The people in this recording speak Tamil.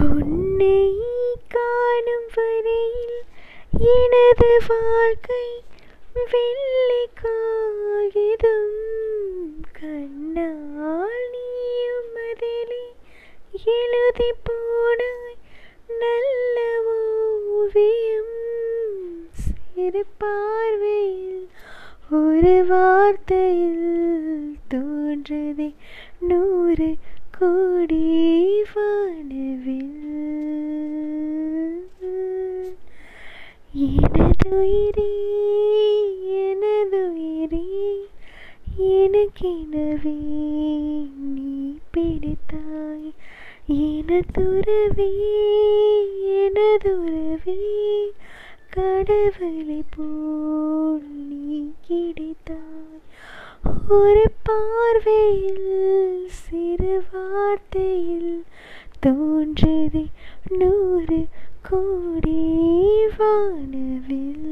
உன்னை காணும் வரையில் எனது வாழ்க்கை வெள்ளி காகிதம். கண்ணால் நீயும் அதிலே எழுதி போனாய் நல்ல ஓவியம். சிறு பார்வையில் ஒரு வார்த்தையில் தோன்றுதே நூறு கோடி வானவில் எனதுயிரே எனதுயிரே எனக்கெனவே நீ பிடித்தாய். எனதுறவே எனதுறவே கடவுளை போல் நீ கிடைத்தாய். ஒரு பார்வையில் சிறு வார்த்தையில் தோன்றதே நூறு கோடி. evil and evil.